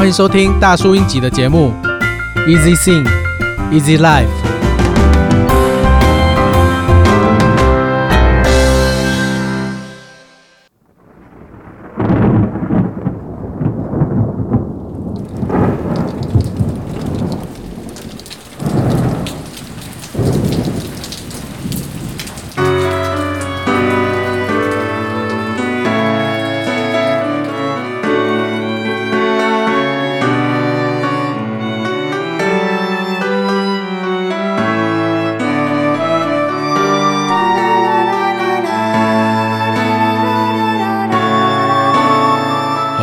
欢迎收听大叔英吉的节目，Easy Sing, Easy Life。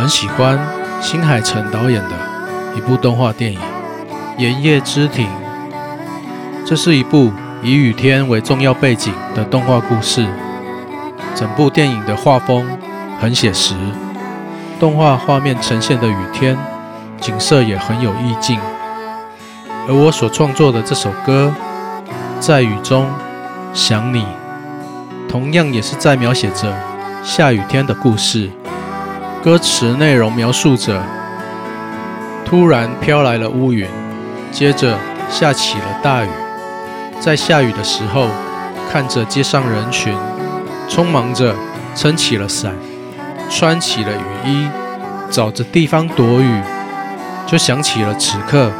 很喜欢新海诚导演的一部动画电影《言叶之庭》。这是一部以雨天为重要背景的动画故事。整部电影的画风很写实，动画画面呈现的雨天景色也很有意境。而我所创作的这首歌《在雨中想你》，同样也是在描写着下雨天的故事。歌词内容描述着：突然飘来了乌云，接着下起了大雨。在下雨的时候，看着街上人群，匆忙着撑起了伞，穿起了雨衣，找着地方躲雨，就想起了此刻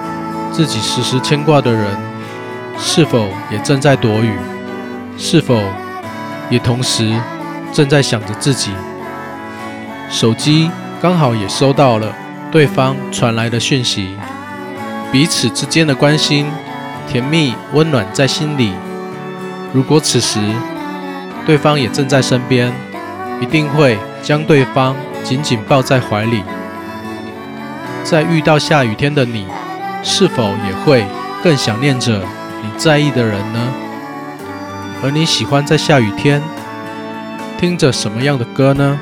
自己时时牵挂的人，是否也正在躲雨？是否也同时正在想着自己？手机刚好也收到了对方传来的讯息，彼此之间的关心甜蜜温暖在心里。如果此时对方也正在身边，一定会将对方紧紧抱在怀里。在遇到下雨天的你，是否也会更想念着你在意的人呢？而你喜欢在下雨天听着什么样的歌呢？